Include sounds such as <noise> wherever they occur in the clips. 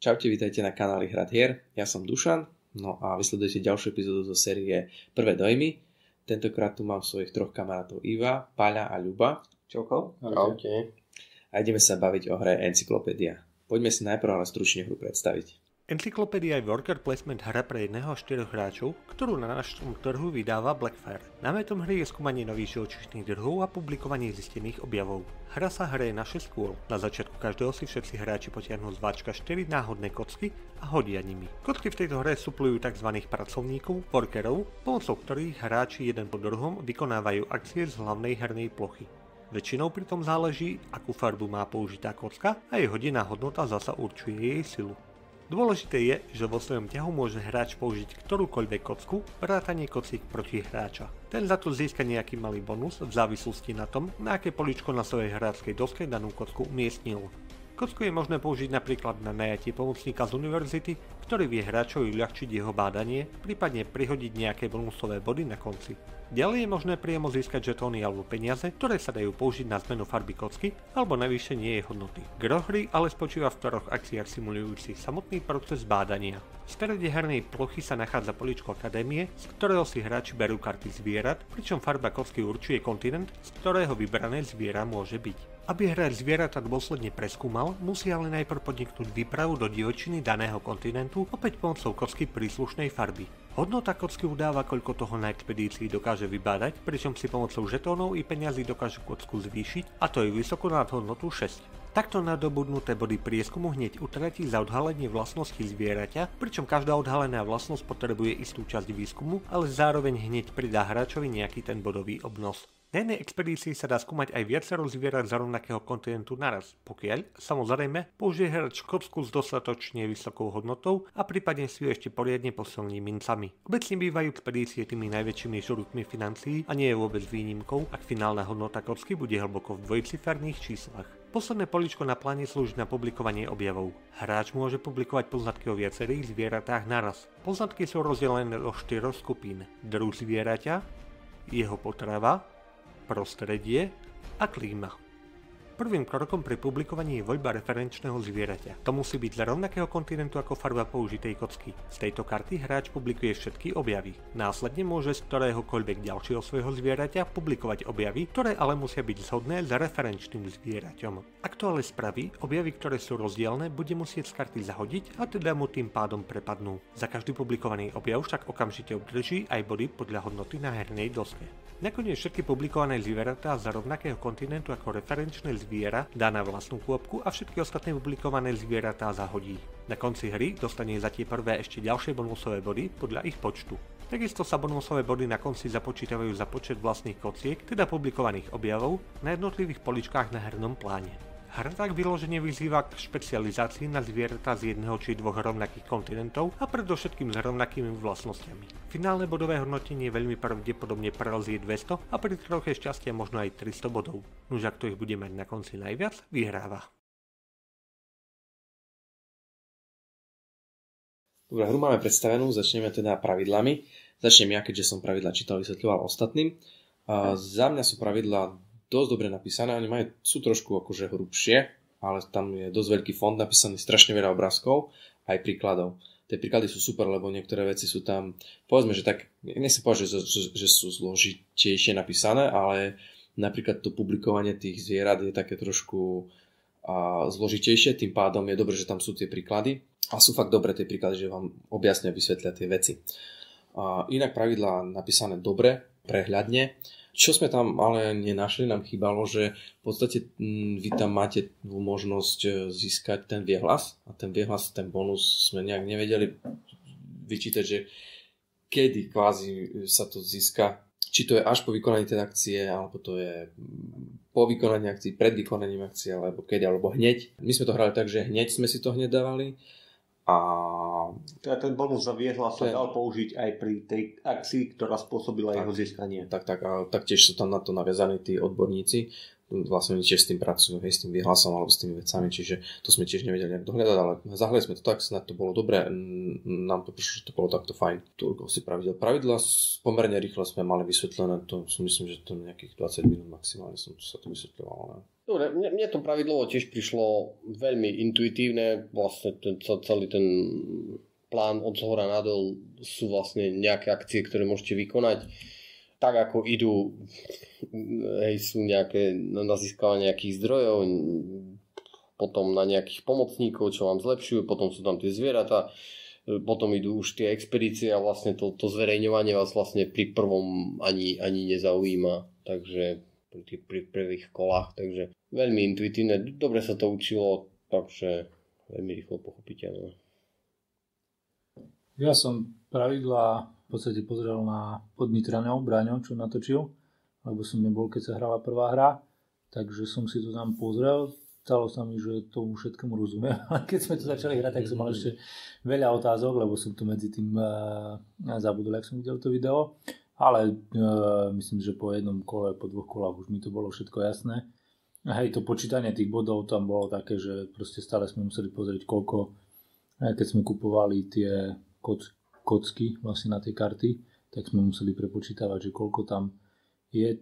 Čaute, vítajte na kanáli Hrad hier. Ja som Dušan, no a vysledujete ďalšiu epizódu zo série Prvé dojmy. Tentokrát tu mám svojich troch kamarátov Iva, Paľa a Ľuba. Čauko. Čaute. A ideme sa baviť o hre Encyklopédia. Poďme si najprv ale stručne hru predstaviť. Encyklopédia je worker placement hra pre jedného až 4 hráčov, ktorú na našom trhu vydáva Blackfire. Námetom hry je skúmanie nových živočíšnych druhov a publikovanie zistených objavov. Hra sa hraje na 6 kôl. Na začiatku každého si všetci hráči potiahnú z váčka 4 náhodné kocky a hodia nimi. Kocky v tejto hre suplujú tzv. pracovníkov, workerov, pomocou ktorých hráči jeden po druhom vykonávajú akcie z hlavnej hernej plochy. Väčšinou pritom záleží, akú farbu má použitá kocka a jej hodiná hodnota zasa určuje jej silu. Dôležité je, že vo svojom ťahu môže hráč použiť ktorúkoľvek kocku, vrátanie kocík proti hráča. Ten za to získa nejaký malý bonus v závislosti na tom, na aké poličko na svojej hráckej doske danú kocku umiestnil. Kocku je možné použiť napríklad na najatie pomocníka z univerzity, ktorý vie hráčovi uľahčiť jeho bádanie, prípadne prihodiť nejaké bonusové body na konci. Ďalej je možné priamo získať žetóny alebo peniaze, ktoré sa dajú použiť na zmenu farby kocky alebo navýšenie jej hodnoty. Gro hry ale spočíva v troch akciách simulujúcich samotný proces bádania. V strede hernej plochy sa nachádza poličko akadémie, z ktorého si hráči berú karty zvierat, pričom farba kocky určuje kontinent, z ktorého vybrané zviera môže byť. Aby hráč zvieratá dôsledne preskúmal, musí ale najprv podniknúť výpravu do divočiny daného kontinentu opäť pomocou kocky príslušnej farby. Hodnota kocky udáva, koľko toho na expedícii dokáže vybádať, pričom si pomocou žetónov i peňazí dokáže kocku zvýšiť, a to je vysoko nad hodnotu 6. Takto nadobudnuté body prieskumu hneď utratí za odhalenie vlastnosti zvieraťa, pričom každá odhalená vlastnosť potrebuje istú časť výskumu, ale zároveň hneď pridá hráčovi nejaký ten bodový obnos. Na jednej expedícii sa dá skúmať aj viacero zvierat z rovnakého kontinentu naraz, pokiaľ, samozrejme, použije hráč kocku s dostatočne vysokou hodnotou a prípadne si ju ešte poriadne posilní mincami. Obecne bývajú expedície tými najväčšími žrutmi financií a nie je vôbec výnimkou, ak finálna hodnota kocky bude hlboko v dvojciferných číslach. Posledné poličko na pláne slúži na publikovanie objavov. Hráč môže publikovať poznatky o viacerých zvieratách naraz. Poznatky sú rozdelené do štyroch skupín. Druh zvieraťa, jeho potrava, prostredie a klíma. Prvým krokom pri publikovaní je voľba referenčného zvieraťa. To musí byť z rovnakého kontinentu ako farba použitej kocky. Z tejto karty hráč publikuje všetky objavy. Následne môže z ktoréhokoľvek ďalšieho svojho zvieraťa publikovať objavy, ktoré ale musia byť zhodné s referenčným zvieraťom. Ak to ale spraví, objavy, ktoré sú rozdielne, bude musieť z karty zahodiť a teda mu tým pádom prepadnú. Za každý publikovaný objav však okamžite obdrží aj body podľa hodnoty na hernej doske. Nakoniec všetky publikované zvieratá z rovnakého kontinentu ako referenčné zviera dá na vlastnú kôpku a všetky ostatné publikované zvieratá zahodí. Na konci hry dostane za tie prvé ešte ďalšie bonusové body podľa ich počtu. Takisto sa bonusové body na konci započítavajú za počet vlastných kociek, teda publikovaných objavov, na jednotlivých poličkách na hernom pláne. Hra tak vyložene vyzýva k špecializácii na zvieratá z jedného či dvoch rovnakých kontinentov a predovšetkým s rovnakými vlastnosťami. Finálne bodové hodnotenie veľmi pravdepodobne prerazí 200 a pri troche šťastia možno aj 300 bodov. Nuž ak to ich bude mať na konci najviac, vyhráva. Dobre, hru máme predstavenú, začneme teda pravidlami. Začnem ja, keďže som pravidla čítal, vysvetľoval ostatným. A za mňa sú pravidla dosť dobre napísané, oni majú, sú trošku akože hrubšie, ale tam je dosť veľký fond napísaný, strašne veľa obrázkov, aj príkladov. Tie príklady sú super, lebo niektoré veci sú tam, povedzme, že tak, nechcem povedať, že, že, že sú zložitejšie napísané, ale napríklad to publikovanie tých zvierat je také trošku a, zložitejšie, tým pádom je dobré, že tam sú tie príklady a sú fakt dobré tie príklady, že vám objasnia, vysvetlia tie veci. A, inak pravidlá napísané dobre, prehľadne, čo sme tam ale nenašli, nám chýbalo, že v podstate mm, vy tam máte možnosť e, získať ten viehlas a ten viehlas, ten bonus sme nejak nevedeli vyčítať, že kedy kvázi sa to získa, či to je až po vykonaní tej akcie, alebo to je mm, po vykonaní akcií, pred vykonaním akcie, alebo keď, alebo hneď. My sme to hrali tak, že hneď sme si to hneď dávali a teda ten bonus za viehla sa dal použiť aj pri tej akcii, ktorá spôsobila tak, jeho získanie. Tak, tak, a taktiež sú tam na to naviazaní tí odborníci, vlastne oni tiež s tým pracujú, hej, s tým vyhlasom alebo s tými vecami, čiže to sme tiež nevedeli nejak dohľadať, ale zahľadali sme to tak, snad to bolo dobré, nám to prišlo, že to bolo takto fajn. Toľko si pravidel. Pravidla pomerne rýchlo sme mali vysvetlené, to si myslím, že to nejakých 20 minút maximálne som sa to vysvetľoval. Ne? Dobre, mne, mne to pravidlo tiež prišlo veľmi intuitívne, vlastne ten, celý ten plán od zhora nadol sú vlastne nejaké akcie, ktoré môžete vykonať tak ako idú, hej, sú nejaké na získavanie nejakých zdrojov, potom na nejakých pomocníkov, čo vám zlepšujú, potom sú tam tie zvieratá, potom idú už tie expedície a vlastne to, to zverejňovanie vás vlastne pri prvom ani, ani nezaujíma, takže pri tých pri prvých kolách, takže veľmi intuitívne, dobre sa to učilo, takže veľmi rýchlo pochopiteľné. Ja som pravidla v podstate pozrel na podnitranou Braňo, čo natočil, lebo som nebol, keď sa hrala prvá hra, takže som si to tam pozrel. Stalo sa mi, že tomu všetkému rozumiem. <laughs> A keď sme to začali hrať, tak som mal ešte veľa otázok, lebo som to medzi tým uh, zabudol, ak som videl to video. Ale uh, myslím, že po jednom kole, po dvoch kolách už mi to bolo všetko jasné. Hej, to počítanie tých bodov tam bolo také, že proste stále sme museli pozrieť, koľko, keď sme kupovali tie kocky vlastne na tie karty, tak sme museli prepočítavať, že koľko tam je,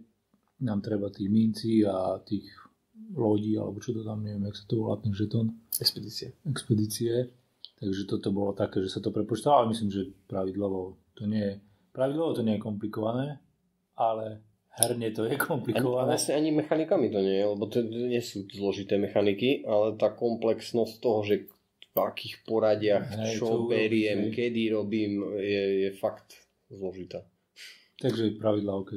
nám treba tých mincí a tých lodí, alebo čo to tam, neviem, jak sa to volá, ten žeton. Expedície. Expedície. Takže toto bolo také, že sa to prepočítalo, ale myslím, že pravidlovo to nie je, pravidlovo to nie je komplikované, ale herne to je komplikované. Ani, vlastne ani mechanikami to nie je, lebo to nie sú zložité mechaniky, ale tá komplexnosť toho, že akých poradiach, Hej, čo beriem, kedy robím, je, je fakt zložitá. Takže pravidla OK.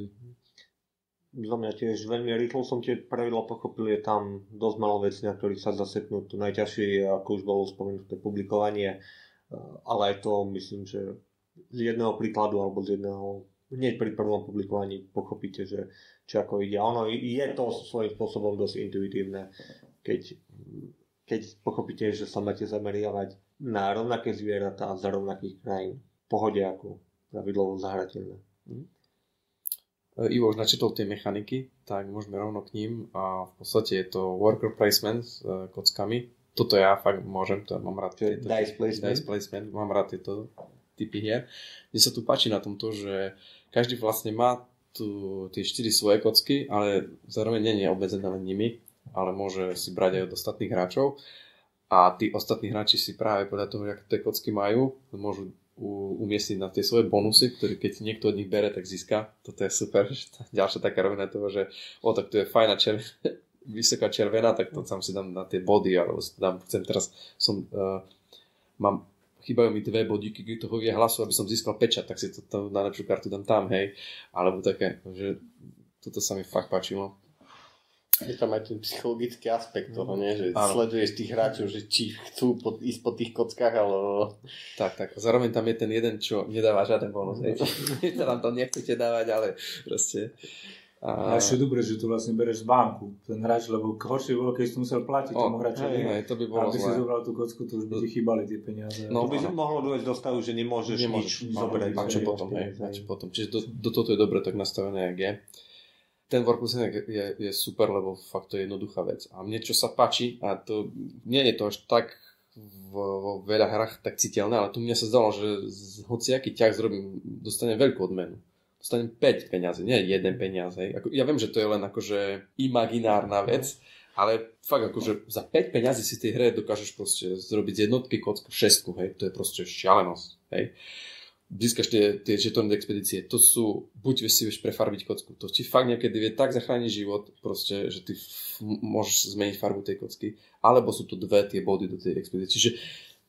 Za mňa tiež veľmi rýchlo som tie pravidla pochopil, je tam dosť malo vecí, na ktorých sa zaseknú. To najťažšie je, ako už bolo spomenuté, publikovanie, ale aj to myslím, že z jedného príkladu alebo z jedného hneď pri prvom publikovaní pochopíte, že čo ako ide. Ono je to svojím spôsobom dosť intuitívne, keď keď pochopíte, že sa máte zameriavať na rovnaké zvieratá za rovnakých krajín. Pohode ako pravidlovo zahrateľné. Hm? Ivo už načetol tie mechaniky, tak môžeme rovno k ním a v podstate je to worker placement s e, kockami. Toto ja fakt môžem, to mám rád. Tieto, dice placement. Dice placement, mám rád tieto typy hier. Mne sa tu páči na tomto, že každý vlastne má tu tie 4 svoje kocky, ale zároveň nie je obmedzené len nimi ale môže si brať aj od ostatných hráčov. A tí ostatní hráči si práve podľa toho, jak tie kocky majú, môžu umiestniť na tie svoje bonusy, ktoré keď niekto od nich bere, tak získa. Toto je super. Ďalšia taká rovina toho, že o, tak tu je fajná červená, <laughs> vysoká červená, tak to tam si dám na tie body, alebo si dám, chcem teraz, som, uh, mám, chýbajú mi dve bodíky k toho hlasu, aby som získal pečat, tak si to, to najlepšiu kartu dám tam, hej. Alebo také, že toto sa mi fakt páčilo. Je tam aj ten psychologický aspekt toho, nie? že ano. sleduješ tých hráčov, že či chcú pod, ísť po tých kockách, alebo... Tak, tak. Zároveň tam je ten jeden, čo nedáva žiaden bonus. Hej. <laughs> to nám to nechcete dávať, ale proste... A... a ešte dobre, že tu vlastne bereš z banku, ten hráč, lebo horšie bolo, keď si musel platiť tomu hráčovi. Hej, to by bolo Aby si zobral tú kocku, to už by ti chýbali tie peniaze. No, to by no. mohlo dôjsť do stavu, že nemôžeš, nemôžeš nič zobrať. A čo potom, hej, čo potom. Čiže do, do toto je dobre tak nastavené, jak je ten workplace je, je super, lebo fakt to je jednoduchá vec. A mne čo sa páči, a to nie je to až tak vo veľa hrách tak citeľné, ale tu mne sa zdalo, že z hociaký ťah zrobím, dostanem veľkú odmenu. Dostanem 5 peniazy, nie jeden peniaz. Hej. Ako, ja viem, že to je len akože imaginárna vec, ale fakt akože za 5 peniazy si tej hre dokážeš proste zrobiť z jednotky kocku šestku, hej, to je proste šialenosť, hej získaš tie, tie žetóny expedície, to sú, buď si vieš prefarbiť kocku, to ti fakt niekedy vie tak zachrániť život, proste, že ty f- môžeš zmeniť farbu tej kocky, alebo sú to dve tie body do tej expedície. Čiže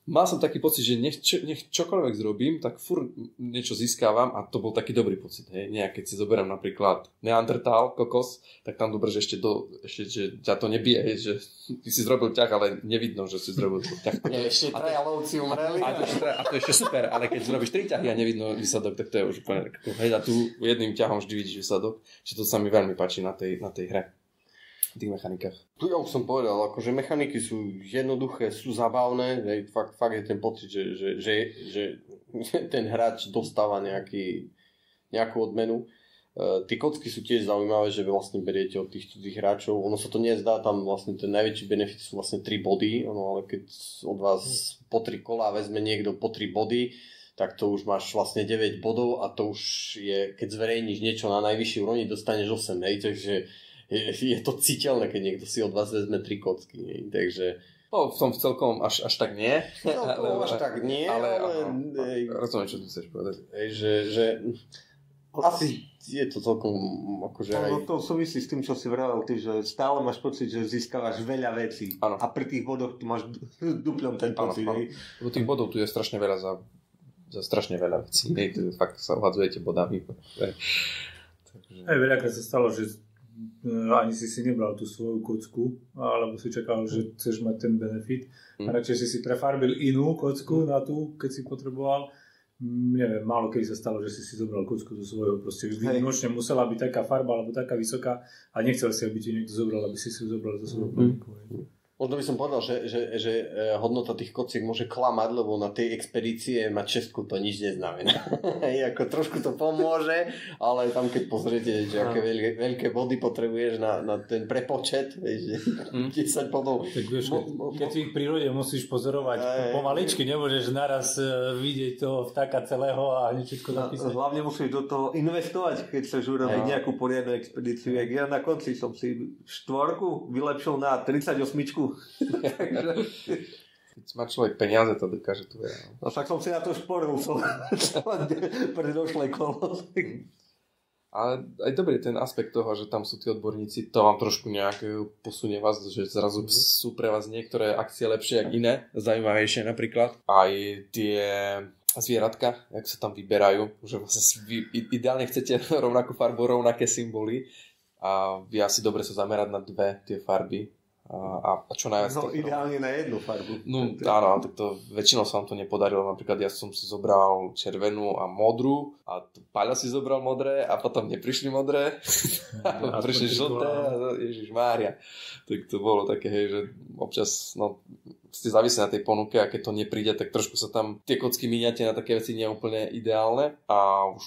mal som taký pocit, že nech, čo, nech čokoľvek zrobím, tak fur niečo získavam a to bol taký dobrý pocit. Hej. Nejak, keď si zoberiem napríklad Neandertal, kokos, tak tam dobre, že ešte, do, ešte že ťa to nebije, hej, že ty si zrobil ťah, ale nevidno, že si zrobil ťah. Nie, ešte traja lovci umreli. A to, a to ešte super, ale keď zrobíš tri ťahy a nevidno výsledok, tak to je už úplne hej, a tu jedným ťahom vždy vidíš výsledok, že to sa mi veľmi páči na tej, na tej hre tých mechanikách? Tu ja už som povedal, akože mechaniky sú jednoduché, sú zabavné, hej, fakt, fakt je ten pocit, že, že, že, že <laughs> ten hráč dostáva nejaký, nejakú odmenu. Uh, tie kocky sú tiež zaujímavé, že vlastne beriete od tých cudzích hráčov. Ono sa to nezdá, tam vlastne ten najväčší benefit sú vlastne 3 body, ono, ale keď od vás po 3 kola vezme niekto po 3 body, tak to už máš vlastne 9 bodov a to už je, keď zverejníš niečo na najvyššej úrovni, dostaneš 8, hej, takže je, je to citeľné, keď niekto si od vás vezme tri kocky. Nie? Takže No, v tom v celkom až, až tak nie. No, to Ale- až tak nie, ale, ale, ale rozumiem, čo chceš povedať. že, že asi je to celkom akože aj... No, to súvisí s tým, čo si vravel ty, že stále máš pocit, že získavaš veľa vecí. Áno. A pri tých bodoch tu máš <laughs> duplom ten pocit. hej. Lebo tých bodov tu je strašne veľa za, za strašne veľa vecí. Hej, fakt sa ohadzujete bodami. Takže, Aj veľakrát sa stalo, že ani si si nebral tú svoju kocku, alebo si čakal, že chceš mať ten benefit. A Mm. radšej si si prefarbil inú kocku na tú, keď si potreboval. Mm, Neviem, málo kedy sa stalo, že si si zobral kocku do svojho. Proste nočne musela byť taká farba alebo taká vysoká a nechcel si, aby ti niekto zobral, aby si si zobral zo svojho Mhm. Možno by som povedal, že, že, že e, hodnota tých kociek môže klamať, lebo na tej expedície mať šestku to nič neznamená. <laughs> Ako trošku to pomôže, ale tam keď pozriete, že aké veľké, veľké body potrebuješ na, na ten prepočet, vieš, že <laughs> Mm. 10 bodov. Tak vieš, Mo- keď, mo- keď si v prírode musíš pozorovať Hej. pomaličky, nemôžeš naraz e, vidieť toho vtáka celého a hneď všetko No, napísať. hlavne musíš do toho investovať, keď chceš urobiť nejakú poriadnu expedíciu. Ja na konci som si štvorku vylepšil na 38. <laughs> Takže, keď má človek peniaze, to dokáže tu veľa. no však som si na to šporil som <laughs> predošlé kolo. Ale aj dobrý ten aspekt toho, že tam sú tí odborníci, to vám trošku nejak posunie vás, že zrazu sú pre vás niektoré akcie lepšie, jak iné, zaujímavejšie napríklad. Aj tie zvieratka, jak sa tam vyberajú, že vlastne vy ideálne chcete <laughs> rovnakú farbu, rovnaké symboly a vy asi dobre sa zamerať na dve tie farby a, a, čo najviac No tých- ideálne na jednu farbu. No áno, tak to väčšinou sa vám to nepodarilo. Napríklad ja som si zobral červenú a modrú a Paľa si zobral modré a potom neprišli modré. <laughs> <laughs> a prišli žlté a Ježiš Mária. Tak to bolo také, hej, že občas no, ste závisí na tej ponuke a keď to nepríde, tak trošku sa tam tie kocky míňate na také veci neúplne ideálne a už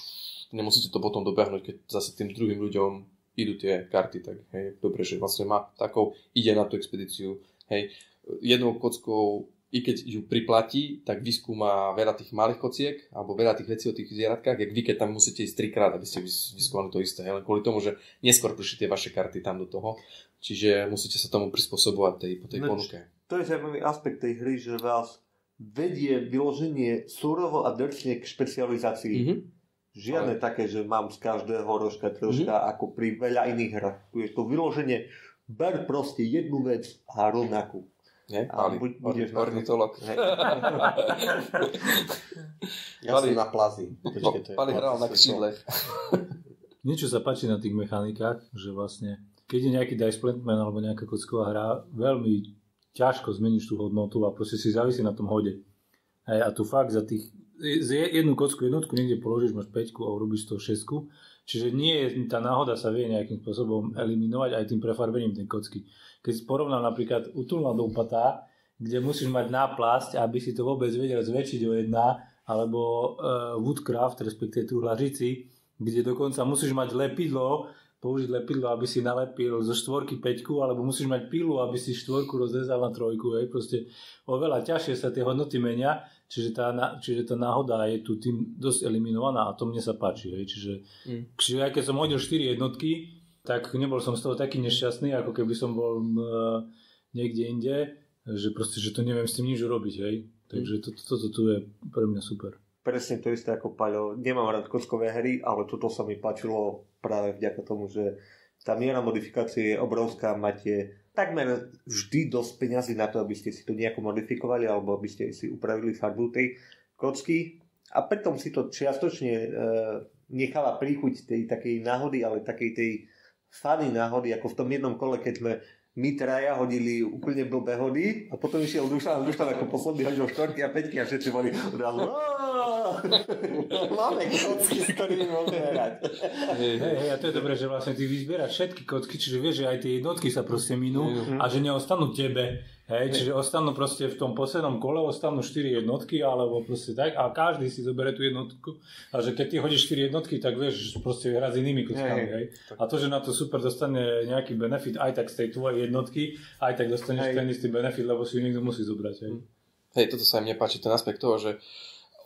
nemusíte to potom dobehnúť, keď zase tým druhým ľuďom idú tie karty, tak hej, dobre, že vlastne má takou, ide na tú expedíciu, hej, jednou kockou, i keď ju priplatí, tak vyskúma veľa tých malých kociek, alebo veľa tých vecí o tých zvieratkách, jak vy, keď tam musíte ísť trikrát, aby ste vys- vyskúmali to isté, len kvôli tomu, že neskôr prišli tie vaše karty tam do toho, čiže musíte sa tomu prispôsobovať tej, po tej No, ponuke. To je zaujímavý aspekt tej hry, že vás vedie vyloženie súrovo a drsne k špecializácii. Mhm. Žiadne také, že mám z každého rožka troška Mhm. ako pri veľa iných hrách. Tu je to vyloženie, ber proste jednu vec a rovnakú. Nie? A Pali, buď budeš na to- ornitolog. <laughs> Ja Pali- som na plazi. Počkej, Pali hral na křídlech. <laughs> Niečo sa páči na tých mechanikách, že vlastne keď je nejaký dice plantman alebo nejaká kocková hra, veľmi ťažko zmeníš tú hodnotu a proste si závisí na tom hode. Hej, a tu fakt za tých jednu kocku, jednotku niekde položíš, máš 5 a urobíš toho 6. Čiže nie je, tá náhoda sa vie nejakým spôsobom eliminovať aj tým prefarbením tej kocky. Keď si porovnám napríklad utulná doupatá, kde musíš mať náplasť, aby si to vôbec vedel zväčšiť o jedna, alebo uh, Woodcraft, respektíve tú hlažici, kde dokonca musíš mať lepidlo, použiť lepidlo, aby si nalepil zo štvorky peťku, alebo musíš mať pilu, aby si štvorku rozrezal na trojku. Hej. Proste oveľa ťažšie sa tie hodnoty menia, čiže tá, čiže tá náhoda je tu tým dosť eliminovaná a to mne sa páči. Hej. Čiže, Mm. čiže aj keď som hodil 4 jednotky, tak nebol som z toho taký nešťastný, ako keby som bol m, niekde inde, že proste, že to neviem s tým nič urobiť. Hej. Takže toto to, to, tu je pre mňa super. Presne to isté ako Paľo. Nemám rád kockové hry, ale toto sa mi páčilo práve vďaka tomu, že tá miera modifikácie je obrovská. Máte takmer vždy dosť peňazí na to, aby ste si to nejako modifikovali alebo aby ste si upravili farbu tej kocky. A pritom si to čiastočne e, necháva príchuť tej takej náhody, ale takej tej fany náhody, ako v tom jednom kole, keď sme my traja hodili úplne blbé hody a potom išiel Dušan a Dušan ako posledný hodil štvorky a peťky a všetci boli odrazu! <laughs> Máme kocky, s ktorými môžeme hrať. Hej, hej, a to je dobré, že vlastne ty vyzbieraš všetky kocky, čiže vieš, že aj tie jednotky sa proste minú a že neostanú tebe. Hej, čiže ostanú proste v tom poslednom kole, ostanú 4 jednotky, alebo proste tak, a každý si zoberie tú jednotku. A že keď ty hodíš 4 jednotky, tak vieš, že proste hrať s inými kockami, Hej. hej. A to, že na to super dostane nejaký benefit aj tak z tej tvojej jednotky, aj tak dostaneš Hej. ten istý benefit, lebo si ju niekto musí zobrať, hej. Hej, toto sa im nepáči, ten aspekt toho, že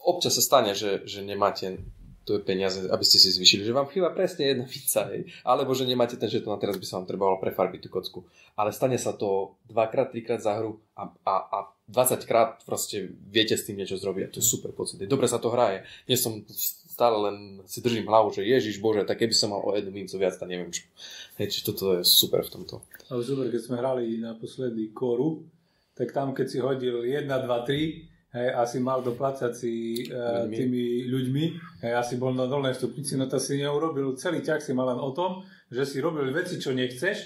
občas sa stane, že, že nemáte to je peniaze, aby ste si zvyšili, že vám chýba presne jedna pizza, hej. alebo že nemáte ten žeton a teraz by sa vám trebalo prefarbiť tú kocku. Ale stane sa to dvakrát, trikrát za hru a, a, a 20 krát proste viete s tým niečo zrobiť to je super pocit. Dobre sa to hraje. Nie som stále len si držím hlavu, že Ježiš Bože, tak keby som mal o jednu mincu viac, tak neviem čo. Hej, či toto je super v tomto. Ale super, keď sme hrali naposledy koru, tak tam keď si hodil 1, 2, 3, hej, asi mal doplácať si uh, ľuďmi. tými ľuďmi, hej, asi bol na dolnej stupnici, no to si neurobil, celý ťah si mal len o tom, že si robil veci, čo nechceš,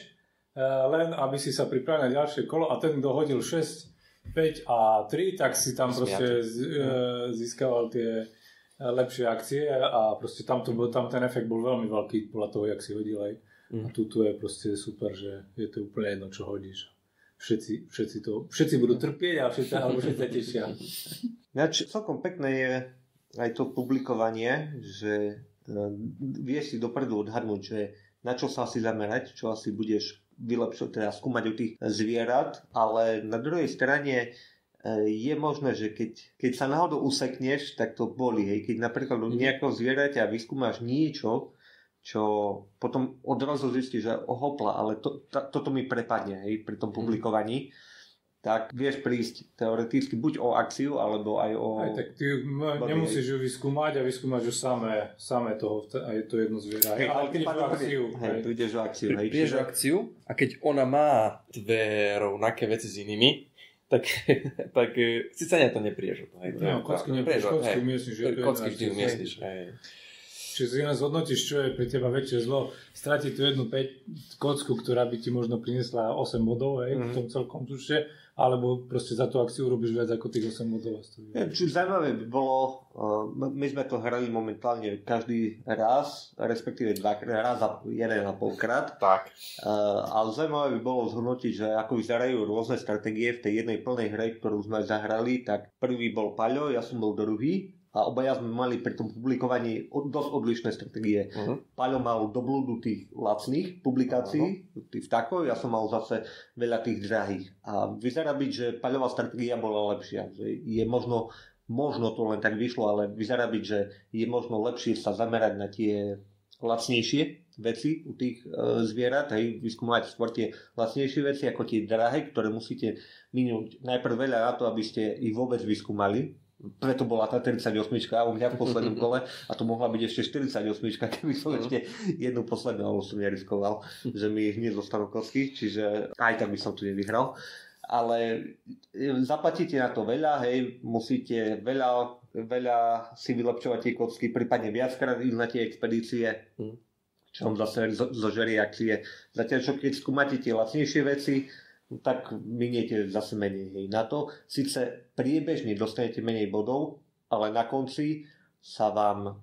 uh, len aby si sa pripravil na ďalšie kolo a ten, kto hodil 6, 5 a 3, tak si tam proste z, uh, získaval tie lepšie akcie a proste tam, to tam ten efekt bol veľmi veľký podľa toho, jak si hodil aj. Mm. A tu je proste super, že je to úplne jedno, čo hodíš všetci, všetci, to, všetci budú trpieť a všetci, alebo všetci sa tešia. Ináč celkom pekné je aj to publikovanie, že uh, vieš si dopredu odhadnúť, že na čo sa asi zamerať, čo asi budeš vylepšovať, teda skúmať u tých zvierat, ale na druhej strane uh, je možné, že keď, keď sa náhodou usekneš, tak to boli. Hej. Keď napríklad u mhm. nejakého zvieraťa vyskúmaš niečo, čo potom odrazu zistí, že ohopla, ale to, to, toto mi prepadne hej, pri tom mhm. publikovaní, tak vieš prísť teoreticky buď o akciu, alebo aj o... Aj tak ty m- nemusíš ju vyskúmať a vyskúmaš ju samé, samé toho, aj to jedno zviera. Hej, ale keď o akciu. Hej, tu ideš o akciu. Hej, ideš o akciu a keď ona má dve rovnaké veci s inými, tak, <laughs> tak eh, síce ne to nepriješ. Hej, to no, kocky nepriješ, kocky umiestniš. Kocky vždy umiestniš, hej. Čiže si len zhodnotíš, čo je pre teba väčšie zlo. Stratiť tú jednu 5 kocku, ktorá by ti možno priniesla 8 bodov hej, mm-hmm. v tom celkom tušte, alebo proste za tú akciu robíš viac ako tých 8 bodov. Čiže zaujímavé by bolo, uh, my sme to hrali momentálne každý raz, respektíve dva, raz a jeden a polkrát. Tak. Uh, ale zaujímavé by bolo zhodnotiť, že ako vyzerajú rôzne stratégie v tej jednej plnej hre, ktorú sme zahrali, tak prvý bol Paľo, ja som bol druhý a obaja sme mali pri tom publikovaní dosť odlišné stratégie. Uh-huh. Paľo mal do blúdu tých lacných publikácií, uh-huh. tých vtákov, ja som mal zase veľa tých drahých. A vyzerá byť, že Paľová stratégia bola lepšia. Že je možno, možno to len tak vyšlo, ale vyzerá byť, že je možno lepšie sa zamerať na tie lacnejšie veci u tých e, zvierat, hej, vyskúmať skôr tie lacnejšie veci ako tie drahé, ktoré musíte minúť najprv veľa na to, aby ste ich vôbec vyskúmali, preto bola tá 38 u mňa v poslednom kole a to mohla byť ešte 48, <laughs> keby som uh-huh. ešte jednu poslednú, ale som neriskoval, že mi hneď zostanú kosky, čiže aj tak by som tu nevyhral. Ale e, zaplatíte na to veľa, hej, musíte veľa, veľa si vylepšovať tie kocky, prípadne viackrát ísť na tie expedície, uh-huh. čo vám zase zožerie akcie. Zatiaľ, čo keď skúmate tie lacnejšie veci, tak miniete zase menej hej. Na to síce priebežne dostanete menej bodov, ale na konci sa vám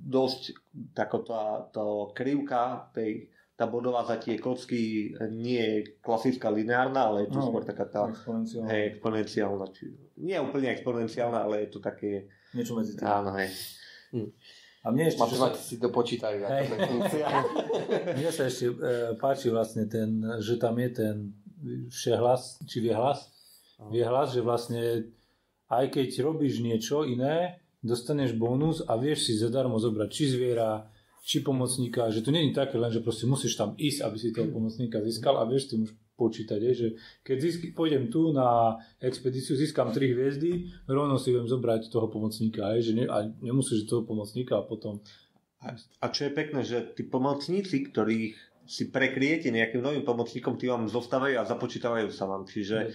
dosť taká tá, tá krivka tej, tá bodová za tie kocky nie je klasická lineárna, ale je to no, skôr taká tá exponenciálna. Hej, exponenciálna či, nie úplne exponenciálna, ale je to také... Niečo medzi tým. Áno, hej. Hm. A mne ešte... Matematici to počítajú. Hey. <laughs> mne sa ešte e, páči vlastne ten, že tam je ten všehlas, či viehlas, viehlas, že vlastne aj keď robíš niečo iné, dostaneš bonus a vieš si zadarmo zobrať či zviera, či pomocníka, že to je také len, že proste musíš tam ísť, aby si toho pomocníka získal a vieš si už počítať, je, že keď získ, pôjdem tu na expedíciu, získam 3 hviezdy, rovno si viem zobrať toho pomocníka, je, že ne, a nemusíš toho pomocníka a potom... A, a čo je pekné, že tí pomocníci, ktorých si prekryjete nejakým novým pomocníkom, tí vám zostávajú a započítavajú sa vám. Čiže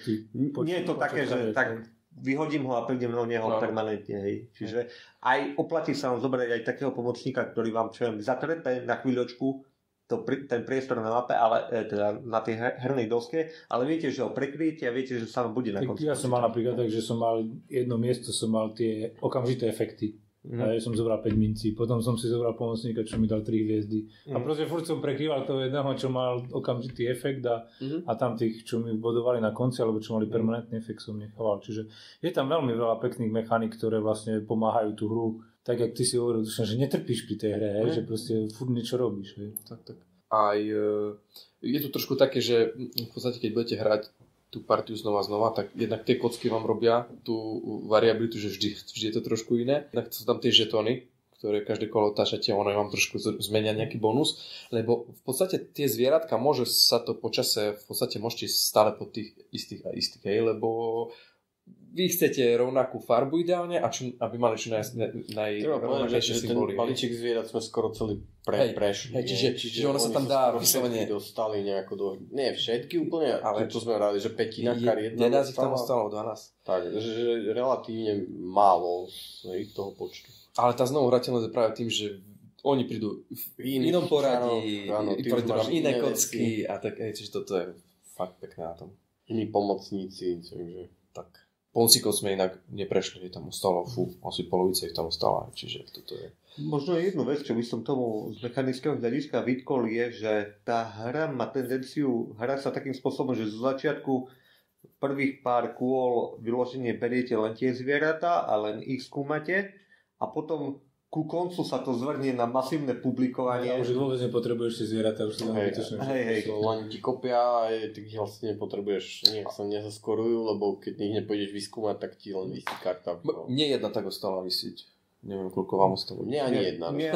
nie je to také, že tak vyhodím ho a prídem do neho no. permanentne. Hej. Čiže aj oplatí sa vám zobrať aj takého pomocníka, ktorý vám čo viem, zatrepe na chvíľočku to, ten priestor na mape, ale e, teda na tej hernej doske, ale viete, že ho prekryjete a viete, že sa vám bude na konci. Ja som mal napríklad tak, že som mal jedno miesto, som mal tie okamžité efekty. Mm. A ja som zobral 5 mincí, potom som si zobral pomocníka, čo mi dal 3 hviezdy. Mm. A mhm. proste furt som prekrýval toho jedného, čo mal okamžitý efekt a, mm. a tam tých, čo mi bodovali na konci, alebo čo mali mhm. permanentný efekt, som nechával. Čiže je tam veľmi veľa pekných mechanik, ktoré vlastne pomáhajú tú hru. Tak, jak ty si hovoril, že netrpíš pri tej hre, mm. že proste furt niečo robíš. Hej. Tak, tak. Aj e, je to trošku také, že v podstate, keď budete hrať tú partiu znova znova, tak jednak tie kocky vám robia tú variabilitu, že vždy, vždy je to trošku iné. Jednak sú tam tie žetóny, ktoré každé kolo otáčate, ono vám trošku zmenia nejaký bonus, lebo v podstate tie zvieratka môže sa to počase, v podstate môžete stále po tých istých a istých, hej, lebo vy chcete rovnakú farbu ideálne a čo, aby mali čo naj, naj, najrovnakejšie že ten symboly. hej. balíček zvierat sme skoro celý pre, Hej, prešli. hej, nie? čiže- čiže ono sa tam dá vyslovene- dostali nejako do... Nie všetky úplne, ale to sme radi, že petina Je- kariet. 11 ich tam ostalo, 12. Tak, že relatívne málo z ich toho počtu. Ale tá znovu hrateľnosť je práve tým, že oni prídu v Iný- inom poradí, áno, áno, iné kocky a tak, hej, čiže toto je fakt pekné na tom. Iní pomocníci, takže... Tak. Polcikov sme inak neprešli, tam ostalo, fú, asi polovica ich tam ostala, čiže toto je. Možno jednu vec, čo by som tomu z mechanického hľadiska vytkol, je, že tá hra má tendenciu hrať sa takým spôsobom, že zo začiatku prvých pár kôl vyloženie beriete len tie zvieratá a len ich skúmate a potom ku koncu sa to zvrnie na masívne publikovanie. A už vôbec nepotrebuješ tie zvieratá, už si tam Hej, vytočne hej, hej. Len ti kopia a ty ich vlastne nepotrebuješ, nech sa nezaskorujú, lebo keď ich nepôjdeš vyskúmať, tak ti len vysí karta. M- Mne jedna tak ostala vysieť. Neviem, koľko vám ostalo. Nie ani jedna. Nie,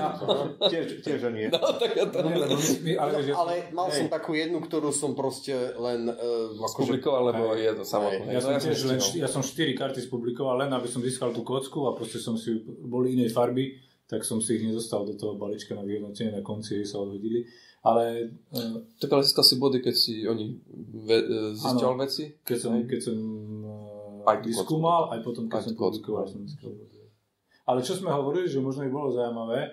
tiež, tiež ani jedna. <laughs> No, tak ja to Nie, lebo my- ale, že, Ale mal Hej. som takú jednu, ktorú som proste len... Uh, akože, Spublikoval, lebo Hej. je to samotné. Ja No, som tiež len, ja som 4 karty spublikoval len, aby som získal tú kocku a proste som si, boli inej farby, tak som si ich nedostal do toho balíčka na vyhodnotenie, na konci sa odhodili. Ale eh, Tak ale získal si body, keď si oni ve, e, zistil Áno. veci? keď som, keď som Aj uh, tú vyskúmal, aj potom, keď Aj som publikoval, som získal body. Ale čo sme hovorili, že možno by bolo zaujímavé,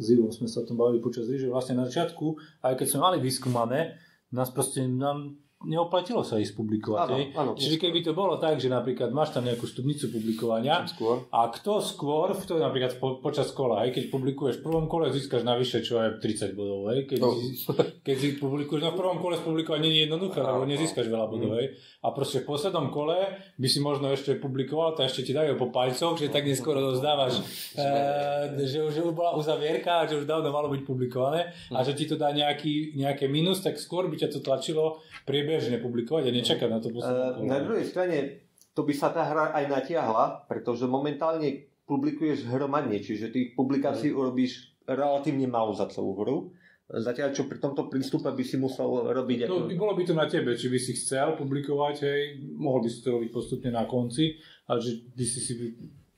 s Ivom sme sa o tom bavili počas že vlastne na začiatku, aj keď sme mali vyskúmané, nás proste nám neoplatilo sa ísť publikovať. Áno, áno, Čiže keby to bolo tak, že napríklad máš tam nejakú stupnicu publikovania Skôr. a kto skôr, to napríklad po, počas kola, aj keď publikuješ v prvom kole, získaš navyše čo je 30 bodov, hej. Keď, No. si, keď si publikuješ, no v prvom kole publikovať nie je jednoduché, lebo nezískaš veľa bodov, hej. A proste v poslednom kole by si možno ešte publikoval, to ešte ti dajú po palcoch, že tak neskoro dozdávaš, e, že, už, že už bola uzavierka, že už dávno malo byť publikované a že ti to dá nejaký, nejaké minus, tak skôr by ťa to tlačilo priebežne publikovať a nečakať na to Eh, kolo. Na druhej strane, to by sa tá hra aj natiahla, pretože momentálne publikuješ hromadne, čiže tých publikácií urobíš relatívne málo za celú hru. Zatiaľ, čo pri tomto prístupe by si musel robiť... No, ako- bolo by to na tebe, či by si chcel publikovať, hej, mohol by si to robiť postupne na konci, ale že by si si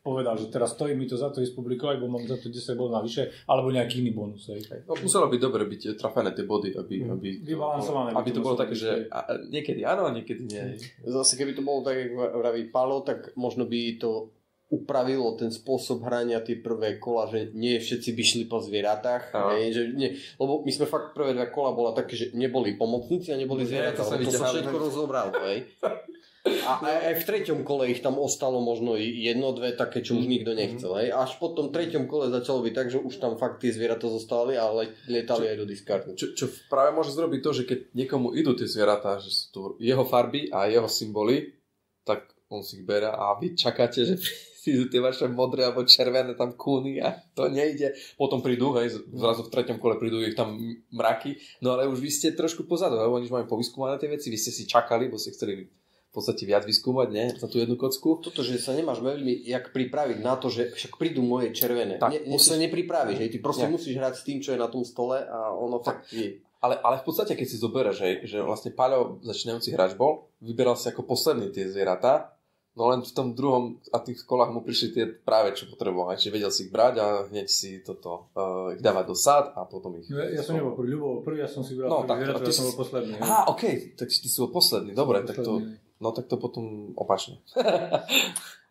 povedal, že teraz stojí mi to za to ísť publikovať, bo mám za to 10 bodov navyše, alebo nejaký iný bonus. Hej. No, muselo byť dobre byť trafené tie body, aby, Mm. aby, Vybalansované by aby to to bolo také, že a, niekedy áno a niekedy nie. Zase keby to bolo tak, ako vraví Palo, tak možno by to upravilo ten spôsob hrania tie prvé kola, že nie všetci by šli po zvieratách, hej, že nie, lebo my sme fakt prvé dva kola bola také, že neboli pomocníci a neboli Nie, zvieratá, to to vyťahali. všetko rozobralo, hej. <laughs> A aj, v treťom kole ich tam ostalo možno jedno, dve také, čo už nikto nechcel. Hej. Až po tom treťom kole začalo byť tak, že už tam fakt tie zvieratá zostávali a lietali aj do diskardu. Čo, čo práve môže zrobiť to, že keď niekomu idú tie zvieratá, že sú tu jeho farby a jeho symboly, tak on si ich bere a vy čakáte, že <laughs> prídu tie vaše modré alebo červené tam kúny a to nejde. Potom prídu, hej, zrazu v treťom kole prídu ich tam mraky, no ale už vy ste trošku pozadu, lebo oni už majú povyskúmané tie veci, vy ste si čakali, bo ste chceli podstate viac vyskúmať, nie? Za tú jednu kocku. Toto, že sa nemáš veľmi jak pripraviť na to, že však prídu moje červené. Tak, ne, ne, musíš- sa nepripravíš, hej. ty proste Nie. musíš hrať s tým, čo je na tom stole a ono fakt je. Ale, ale v podstate, keď si zoberieš, že, že vlastne Paľo začínajúci hráč bol, vyberal si ako posledný tie zvieratá, no len v tom druhom a tých kolách mu prišli tie práve, čo potreboval. Čiže vedel si ich brať a hneď si toto, uh, ich dávať do sád a potom ich... No, Ja, ja som nebol prvý, Ľubo prvý, ja som si vybral No, prvý tak, ty ja som bol posledný. hej. Á, OK, tak si ty si bol posledný, dobre, tak to, Posledný, hej. No tak to potom opačne. <laughs>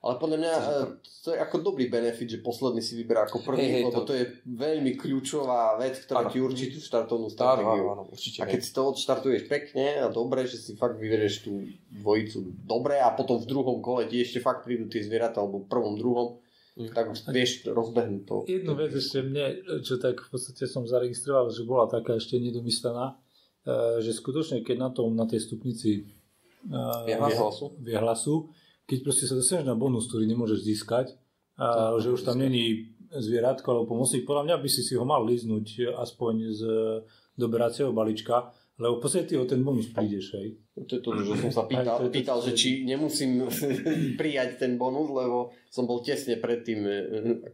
Ale podľa mňa e, to je ako dobrý benefit, že posledný si vyberá ako prvý, Hej, hej, lebo to- to... je veľmi kľúčová vec, ktorá Áno. ti určí tú štartovnú stratégiu. áno, áno, určite. A keď si to odštartuješ pekne a dobre, že si fakt vyberieš tú dvojicu dobre a potom v druhom kole ti ešte fakt prídu tie zvieratá, alebo v prvom, druhom, Mm. tak už vieš rozbehnúť to. Jednu vec ešte mne, čo tak v podstate som zaregistroval, že bola taká ešte nedomyslená, eh, že skutočne keď na tom, na tej stupnici eh, Viehlasu. viehlasu, keď proste sa dostaneš na bonus, ktorý nemôžeš získať, a že už tam není zvieratko alebo pomocník, podľa mňa by si si ho mal líznuť aspoň z doberacieho balíčka, lebo v podstate ty o ten bonus prídeš, hej. To je to, že som sa pýtal, to to, pýtal že či nemusím <laughs> prijať ten bonus, lebo som bol tesne predtým e,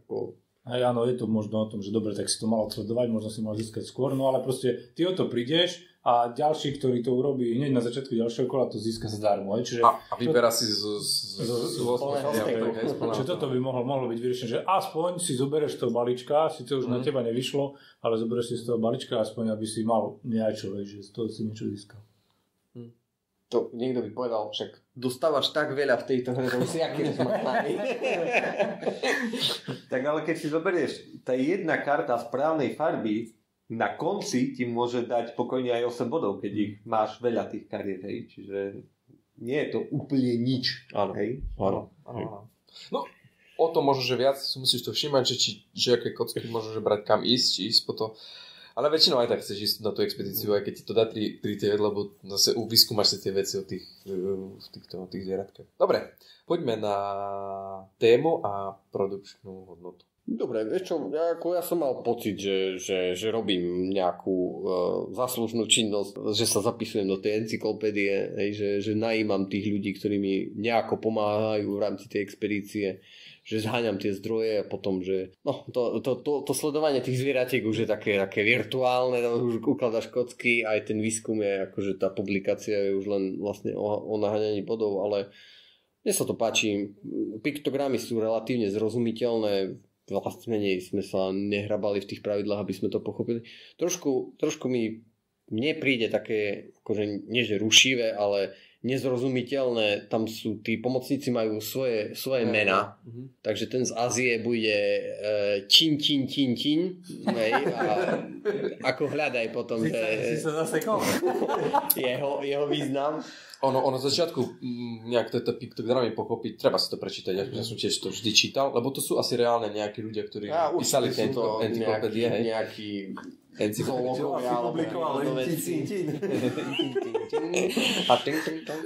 ako Aj áno, je to možno o tom, že dobre, tak si to mal odsledovať, možno si mal získať skôr, no ale proste ty o to prídeš a ďalší, ktorý to urobí hneď na začiatku ďalšieho kola, to získa zadarmo. Čiže A, a vyberá si z, z, z, zo- z, zo- 8 plného hej, spektru. hej, z Čiže toto by mohlo, mohlo byť vyriešené, že aspoň si zoberieš toho balíčka, síce už na Mhm. teba nevyšlo, ale zoberieš si z toho balíčka, aspoň aby si mal niečo, že z toho si niečo získal. To niekto by povedal, však dostávaš tak veľa v tejto hre, to si aký. <laughs> Tak ale keď si zoberieš, tá jedna karta správnej farby na konci ti môže dať pokojne aj 8 bodov, keď ich máš veľa tých kariet, hej. Čiže nie je to úplne nič. Áno. Hej. Áno, áno, áno. No, o to možno, že viac si musíš to všímať, že, či, že aké kocky môžeš brať kam ísť, či ísť po to. Ale väčšinou aj tak chceš ísť na tú expedíciu, aj keď ti to dá 3, 3 tie, lebo zase vyskúmaš si tie veci o tých, eh, v týchto, tých zvieratkách. Dobre, poďme na tému a produkčnú hodnotu. Dobre, vieš čo, ja, ako ja som mal pocit, že, že, že robím nejakú uh, zaslužnú činnosť, že sa zapisujem do tej encyklopédie, hej, že, že najímam tých ľudí, ktorí mi nejako pomáhajú v rámci tej expedície, že zháňam tie zdroje a potom, že no, to, to, to, to sledovanie tých zvieratiek už je také, také virtuálne, tam už ukladaš kocky, aj ten výskum je, akože tá publikácia je už len vlastne o, o naháňaní bodov, ale mne sa to páči. Piktogramy sú relatívne zrozumiteľné, vlastne menej sme sa nehrabali v tých pravidlách, aby sme to pochopili. Trošku, trošku mi mne príde také, akože nie že rušivé, ale nezrozumiteľné, tam sú, tí pomocníci majú svoje, svoje mená, Mhm. takže ten z Ázie bude e, Čin, Čin, Čin, Čin, hej, a ako hľadaj potom, Si sa, si že sa zasekol? <laughs> jeho, jeho význam. Ono, ono z začiatku mm, nejak tieto piktogramy pochopiť, treba si to prečítať, ja, ja som tiež to vždy čítal, lebo to sú asi reálne nejakí ľudia, ktorí <laughs> A písali určite tie sú to encyklopédie, nejaký, nejaký.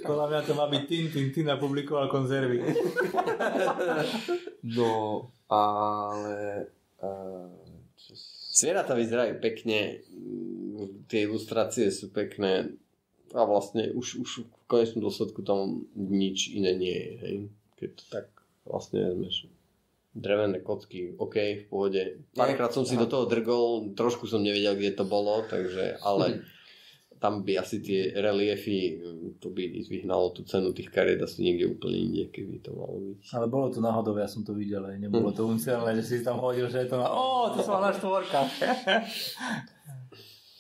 Podľa mňa to má byť Tin, Tin, Tin a publikoval konzervy. <laughs> No, ale... Uh, čo... Zvieratá vyzerajú pekne, tie ilustrácie sú pekné a vlastne už, už v konečnom dôsledku tam nič iné nie je. Hej? Keď to tak vlastne vezmeš drevené kocky, OK, v pohode. Párkrát som si do toho drgol, trošku som nevedel, kde to bolo, takže, ale <laughs> tam by asi tie reliefy, to by vyhnalo tú cenu tých kariet asi niekde úplne inde, keby to malo byť. Ale bolo to náhodou, ja som to videl, nebolo to umyselné, že si tam hodil, že je to na... Ó, to som mal na štvorkách. <laughs>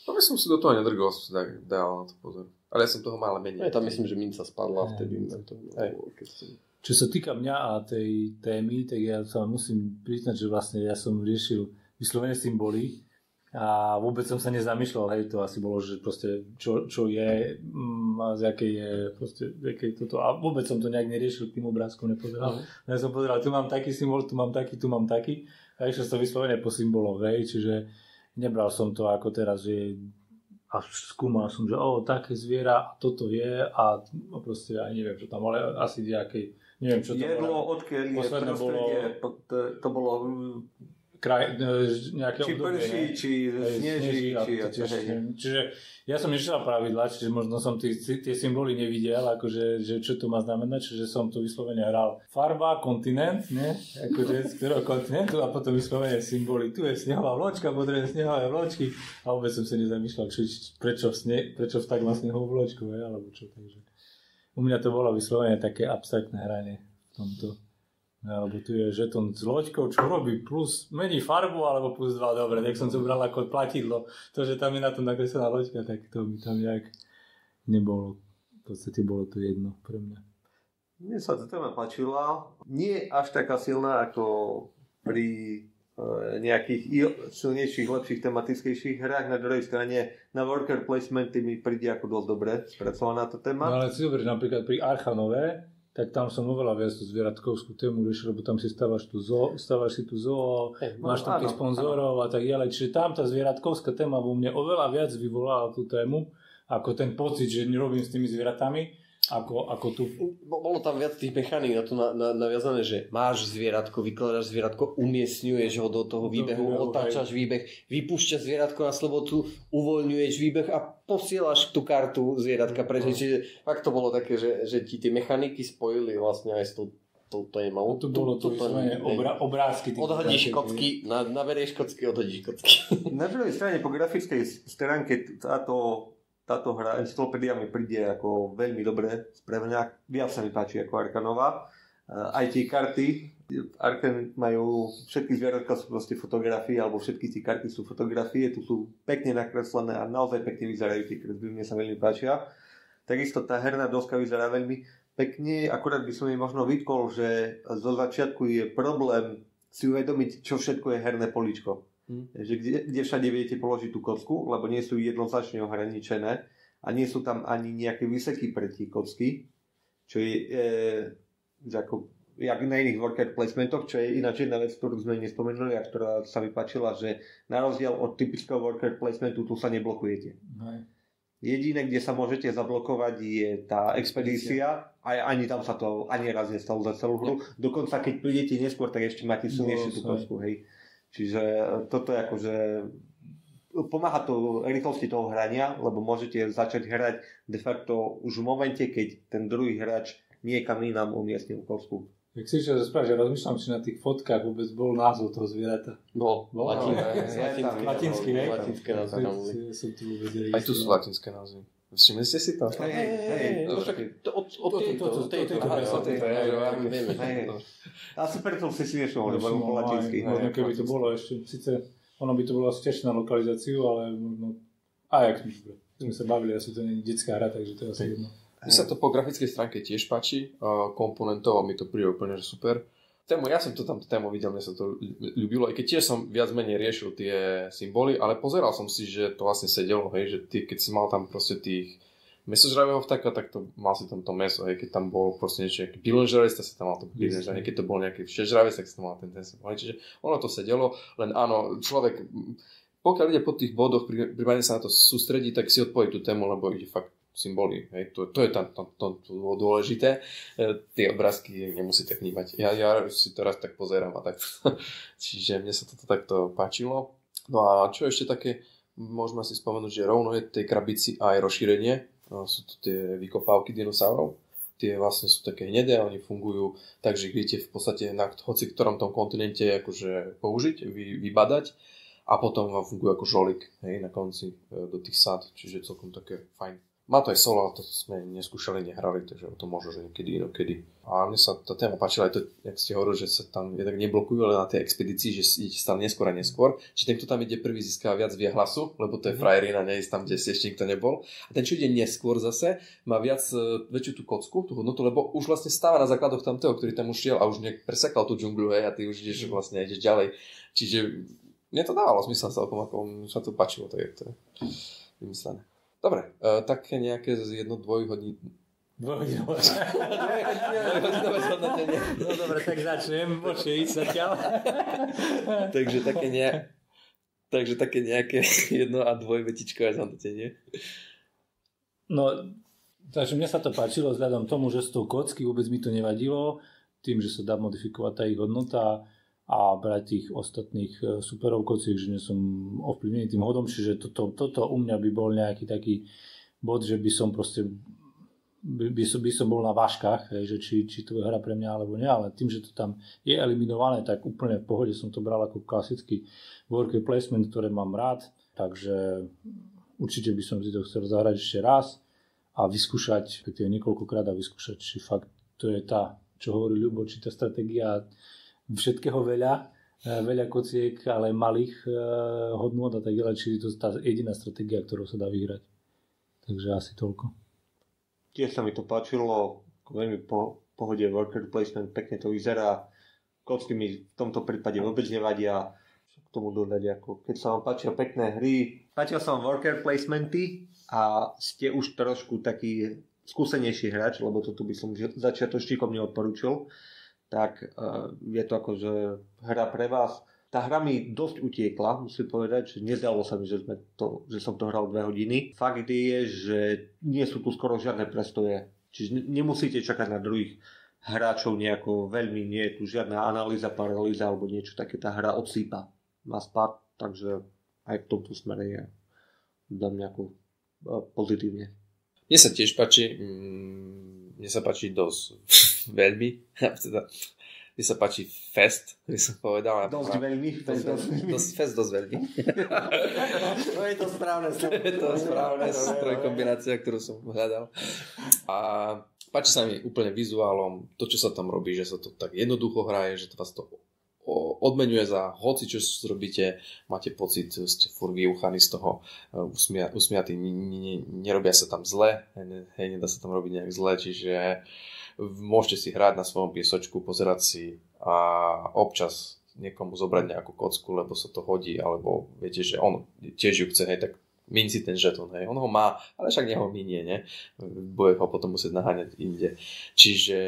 No by som si do toho nedrgol, som si tak dal na to pozor. Ale ja som toho mal Ja menej. tam myslím, že minca spadla Aj, vtedy. minca. Na to, Aj. keď som... Čo sa týka mňa a tej témy, tak ja sa musím priznať, že vlastne ja som riešil vyslovene symboly a vôbec som sa nezamýšľal, hej, to asi bolo, že proste čo, čo je mm, a z jakej je proste, jakej toto a vôbec som to nejak neriešil, k tým obrázkom nepozeral. Mhm. Ja som pozeral, tu mám taký symbol, tu mám taký, tu mám taký a išiel som vyslovene po symboloch, hej, čiže nebral som to ako teraz, že a skúmal som, že o, také zviera, a toto je a proste ja neviem, čo tam, ale asi nejakej, neviem, čo tam Jedlo, bolo. odkiaľ je to, to bolo Kraj, e, nejaké či obdobie, prší, ne? či sneží, či... tiež, neviem. Čiže ja som nečítal pravidla, čiže možno som tí, tie symboly nevidel, akože, že čo to má znamenať, čiže som to vyslovene hral. Farba, kontinent, ne? Akože z ktorého kontinentu a potom vyslovene symboly. Tu je snehová vločka, potrebujem snehové vločky a vôbec som sa nezamýšľal, či, či- prečo, v sne, prečo tak má snehovú vločku, alebo čo. Takže. U mňa to bolo vyslovene také abstraktné hranie v tomto. Alebo tu je žeton s loďkou, čo robí? Plus mení farbu alebo plus 2, dobre, tak som to bral ako platidlo. To, že tam je na tom nakreslená loďka, tak to mi tam nejak nebolo. V podstate bolo to jedno pre mňa. Mne sa tá téma páčila. Nie až taká silná ako pri e, nejakých silnejších, lepších, tematickejších hrách. Na druhej strane na worker placementy mi príde ako dosť dobre spracovaná tá No téma. ale si zoberieš napríklad pri Archanové, tak tam som oveľa viac tú zvieratkovskú tému riešil, lebo tam si stávaš tu zoo, stávaš si tu zoo, máš tam tých sponzorov a tak ďalej. Čiže tam tá zvieratkovská téma vo mne oveľa viac vyvolala tú tému, ako ten pocit, že robím s tými zvieratami, ako, ako tu. Bo- Bolo tam viac tých mechaník na to na, na, naviazané, že máš zvieratko, vykladáš zvieratko, umiestňuješ ho do toho Do výbehu, výbehu, otáčaš výbeh, vypúšťaš zvieratko na slobodu, uvoľňuješ výbeh a posielaš tú kartu zvieratka preč. No. Čiže fakt to bolo také, že, že ti tie mechaniky spojili vlastne aj s tou to, to je malo. To bolo to, to vyslovene obra, obrázky. Odhodíš kocky, na, naberieš kocky, odhodíš kocky. Na druhej strane po grafickej stránke táto, táto hra Encyclopedia mi príde ako veľmi dobre spravená. Viac sa mi páči ako Arkanová. Aj tie karty, Arkan majú, všetky zvieratka sú proste fotografie, alebo všetky tie karty sú fotografie, tu sú pekne nakreslené a naozaj pekne vyzerajú tie kresby, mne sa veľmi páčia. Takisto tá herná doska vyzerá veľmi pekne, akurát by som jej možno vytkol, že zo začiatku je problém si uvedomiť, čo všetko je herné poličko. Hmm. Že kde, kde všade viete položiť tú kocku, lebo nie sú jednoznačne ohraničené a nie sú tam ani nejaké vyseky pre tie kocky, čo je e, ako jak na iných worker placementoch, čo je ináč jedna vec, ktorú sme nespomenuli a ktorá sa mi páčila, že na rozdiel od typického worker placementu tu sa neblokujete. Hej. Jediné, kde sa môžete zablokovať je tá expedícia a ani tam sa to ani raz nestalo za celú hru. Dokonca keď prídete neskôr, tak ešte máte silnejšiu tú kosku, hej. Čiže toto je akože pomáha to rýchlosti toho hrania, lebo môžete začať hrať de facto už v momente, keď ten druhý hráč niekam inám umiestnil kosku. Jak si ešte rozprávať, že rozmýšľam, či na tých fotkách vôbec bol názov toho zvieratá. Bol, bol latinský, hej? Latinské názvy. Aj tu sú latinské názvy. Všimli ste si to? Hej, hej, Asi preto si si nevšimol, lebo po latinsky. Možno keby to bolo ešte, síce ono by to bolo asi tiež na lokalizáciu, ale možno Ajax sme sa bavili, asi to nie je detská hra, takže to je asi jedno. Mne sa to po grafickej stránke tiež páči, komponentov a mi to príde úplne super. Tému, ja som to tam tému videl, mne sa to ľúbilo, aj keď tiež som viac menej riešil tie symboly, ale pozeral som si, že to vlastne sedelo, hej, že ty, keď si mal tam proste tých mesožravého vtáka, tak to mal si tam to meso, hej, keď tam bol proste niečo nejaký pilenžravec, tak si tam mal to pilenžravec, keď to bol nejaký všežravec, tak si tam mal ten ten symbol, čiže ono to sedelo, len áno, človek pokiaľ ide po tých bodoch, prípadne sa na to sústredí, tak si odpojí tú tému, lebo ide fakt symboly. Hej, to, to je tam, tam, tam dôležité. E, tie obrázky nemusíte vnímať. Ja, ja si to raz tak pozerám a tak. <laughs> Čiže mne sa toto takto páčilo. No a čo ešte také, môžeme si spomenúť, že rovno je tej krabici aj rozšírenie. No, sú to tie vykopávky dinosaurov. Tie vlastne sú také hnedé, oni fungujú tak, že ich viete v podstate na hoci ktorom tom kontinente akože použiť, vy, vybadať a potom vám fungujú ako žolik hej, na konci e, do tých sád, čiže celkom také fajn. Má to aj solo, ale to sme neskúšali, nehrali, takže o tom možno, že niekedy inokedy. A mne sa tá téma páčila aj to, jak ste hovorili, že sa tam jednak neblokujú, ale na tej expedícii, že idete stále neskôr a neskôr. Či ten, kto tam ide prvý, získa viac vie hlasu, lebo to je mhm. frajerina, neísť tam, kde si ešte nikto nebol. A ten, čo ide neskôr zase, má viac, e, väčšiu tú kocku, tú hodnotu, lebo už vlastne stáva na základoch tamtého, ktorý tam už šiel a už nejak presekal tú džungľu, hej, a ty už ideš mhm. vlastne ideš ďalej. Čiže mne to dávalo zmysel celkom, ako sa to páčilo, to je, to je vymyslené. Dobre, uh, také nejaké z jedno dvojhodní... Dvojhodinové. hodnotenie. No dobre, tak začnem, môžete ísť zatiaľ. Takže také ne... Takže také nejaké jedno a dvojvetičkové zhodnotenie. No, takže mne sa to páčilo vzhľadom tomu, že z toho kocky vôbec mi to nevadilo, tým, že sa dá modifikovať tá ich hodnota a brať tých ostatných e, superov kociek, že nie som ovplyvnený tým hodom, čiže toto, toto u mňa by bol nejaký taký bod, že by som proste by, by, som, by som bol na váškach, že či, či to je hra pre mňa alebo nie, ale tým, že to tam je eliminované, tak úplne v pohode som to bral ako klasický worker placement, ktoré mám rád, takže určite by som si to chcel zahrať ešte raz a vyskúšať, respektíve niekoľkokrát a vyskúšať, či fakt to je tá, čo hovorí Ľubo, či tá stratégia všetkého veľa, e, veľa kociek, ale malých e, hodnot a tak ďalej, čiže to je tá jediná stratégia, ktorou sa dá vyhrať. Takže asi toľko. Tiež sa mi to páčilo, veľmi po, pohode worker placement, pekne to vyzerá. Kocky mi v tomto prípade vôbec nevadia. K tomu dodať, ako keď sa vám páčia pekné hry, páčia sa vám worker placementy a ste už trošku taký skúsenejší hráč, lebo toto by som začiatočníkom neodporúčil tak uh, je to akože hra pre vás. Tá hra mi dosť utiekla, musím povedať, že nezdalo sa mi, že, sme to, že som to hral dve hodiny. Fakt je, že nie sú tu skoro žiadne prestoje. Čiže nemusíte čakať na druhých hráčov nejako veľmi, nie je tu žiadna analýza, paralýza alebo niečo také. Tá hra odsýpa na spad, takže aj v tomto smere je za mňa ako pozitívne. Mne sa tiež páči, mm, mne sa páči dosť <laughs> veľmi, teda mne sa páči fest, by som povedal. Dosť veľmi. Dosť, dosť, fest dosť veľmi. <laughs> to je to správne slovo. to je správne kombinácia, ktorú som hľadal. A páči sa mi úplne vizuálom, to, čo sa tam robí, že sa to tak jednoducho hraje, že to vás to odmenuje za hoci, čo robíte, máte pocit, ste furt vyuchaní z toho, e, usmia, usmiatí, nerobia sa tam zle, hej, nedá sa tam robiť nejak zle, čiže môžete si hrať na svojom piesočku, pozerať si a občas niekomu zobrať nejakú kocku, lebo sa to hodí, alebo viete, že on tiež ju chce, hej, tak min si ten žeton, hej. On ho má, ale však neho minie, ne? Bude ho potom musieť naháňať inde. Čiže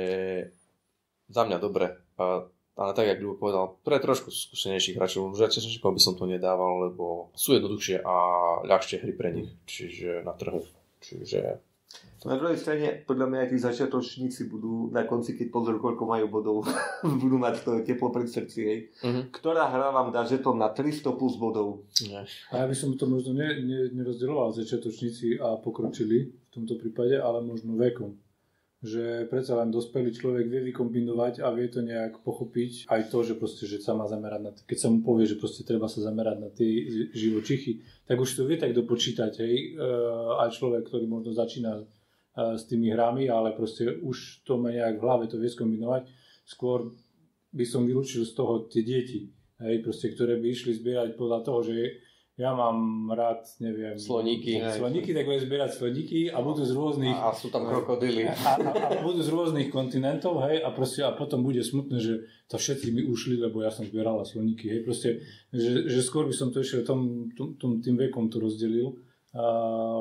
za mňa dobre. Ale tak, jak Ľubo povedal, pre trošku skúsenejších hráčov, že by som to nedával, lebo sú jednoduchšie a ľahšie hry pre nich, čiže na trhu. Čiže na druhej strane, podľa mňa aj tí začiatočníci budú na konci, keď pozrú, koľko majú bodov, <laughs> budú mať to teplo pred srdci, hej. Uh-huh. Ktorá hra vám dá žeton na 300 plus bodov? Nie. A ja by som to možno ne, ne, nerozdeloval začiatočníci a pokročili v tomto prípade, ale možno vekom. Že predsa len dospelý človek vie vykombinovať a vie to nejak pochopiť aj to, že proste, že sa má zamerať na, keď sa mu povie, že proste treba sa zamerať na tie živočichy, tak už to vie tak dopočítať, hej, e, aj človek, ktorý možno začína s tými hrami, ale proste už to má nejak v hlave to vie skombinovať. Skôr by som vylúčil z toho tie deti, hej, proste, ktoré by išli zbierať podľa toho, že ja mám rád, neviem... Sloníky. Sloníky, tak budem zbierať sloníky a budú z rôznych... A, a sú tam krokodily. A, a, a, budú z rôznych kontinentov, hej, a proste a potom bude smutné, že to všetci mi ušli, lebo ja som zbierala sloníky, hej, proste, že, že skôr by som to ešte tom, tom, tom, tým vekom to rozdelil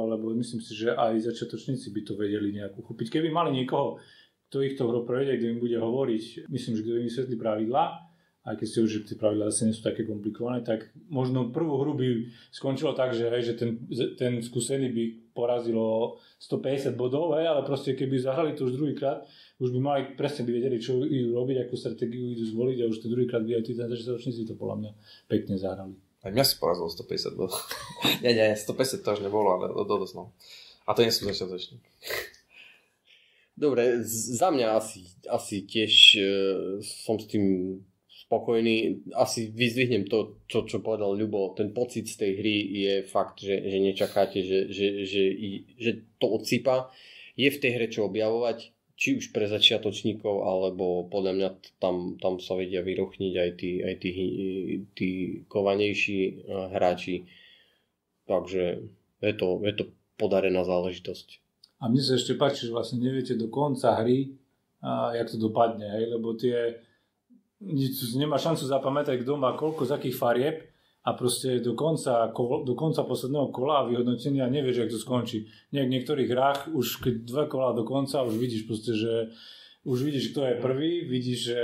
lebo myslím si, že aj začiatočníci by to vedeli nejak uchopiť. Keby mali niekoho, kto ich to prejde, kto im bude hovoriť, myslím, že kto im vysvetlí pravidlá, aj keď si už, že tie pravidlá zase nie sú také komplikované, tak možno prvú hru by skončilo tak, že, hej, že ten, ten skúsený by porazilo 150 bodov, hej, ale proste keby zahrali to už druhýkrát, už by mali presne by vedeli, čo idú robiť, akú stratégiu idú zvoliť a už ten druhýkrát by aj tí začiatočníci to podľa mňa pekne zahrali. Aj mňa si porazilo 150 bodov. <laughs> nie, nie, 150 to až nebolo, ale dosť no. A to nie sú začiatoční. Dobre, za mňa asi, asi tiež uh, som s tým spokojný. Asi vyzvihnem to, čo, čo povedal Ľubo. Ten pocit z tej hry je fakt, že, že nečakáte, že, že, že, že to odsýpa. Je v tej hre čo objavovať či už pre začiatočníkov, alebo podľa mňa tam, tam sa vedia vyrochniť aj tí, aj tí, tí kovanejší eh, hráči. Takže je to, je to podarená záležitosť. A mne sa ešte páči, že vlastne neviete do konca hry, a jak to dopadne, hej? lebo tie nemá šancu zapamätať, kto má koľko z akých farieb, a proste do konca, do konca posledného kola a vyhodnotenia nevieš, jak to skončí. Nie, v niektorých hrách už keď dve kola do konca už vidíš proste, že už vidíš, kto je prvý, vidíš, že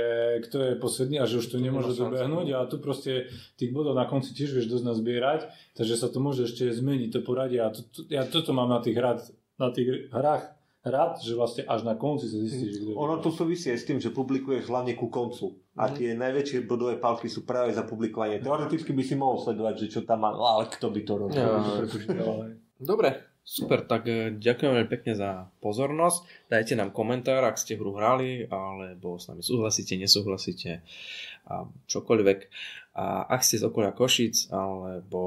kto je posledný a že už to nemôže dobehnúť a tu proste tých bodov na konci tiež vieš dosť nazbierať, takže sa to môže ešte zmeniť, to poradie a to, to, ja toto mám na tých, hrad, na tých hrách rád, že vlastne až na konci sa zistí, že kto Ono to súvisí aj s tým, že publikuješ hlavne ku koncu. A mhm. tie najväčšie bodové palky sú práve za publikovanie. Teoreticky by si mohol sledovať, že čo tam má, ale kto by to robil. Ja. Dobre, super, tak e, ďakujem veľmi pekne za pozornosť. Dajte nám komentár, ak ste hru hrali, alebo s nami súhlasíte, nesúhlasíte, a čokoľvek. A ak ste z okolia Košic, alebo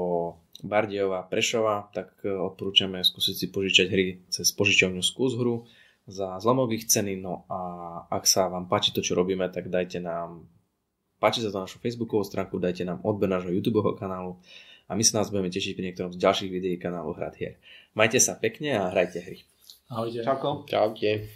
Bardiova, Prešova, tak e, odporúčame skúsiť si požičať hry cez požičovňu Skús hru za zlomových ceny. No a ak sa vám páči to, čo robíme, tak dajte nám páči sa to našu facebookovú stránku, dajte nám odber nášho YouTube kanálu a my sa nás budeme tešiť pri niektorom z ďalších videí kanálu Hrad hier. Majte sa pekne a hrajte hry. Ahojte. Čauko. Čaute.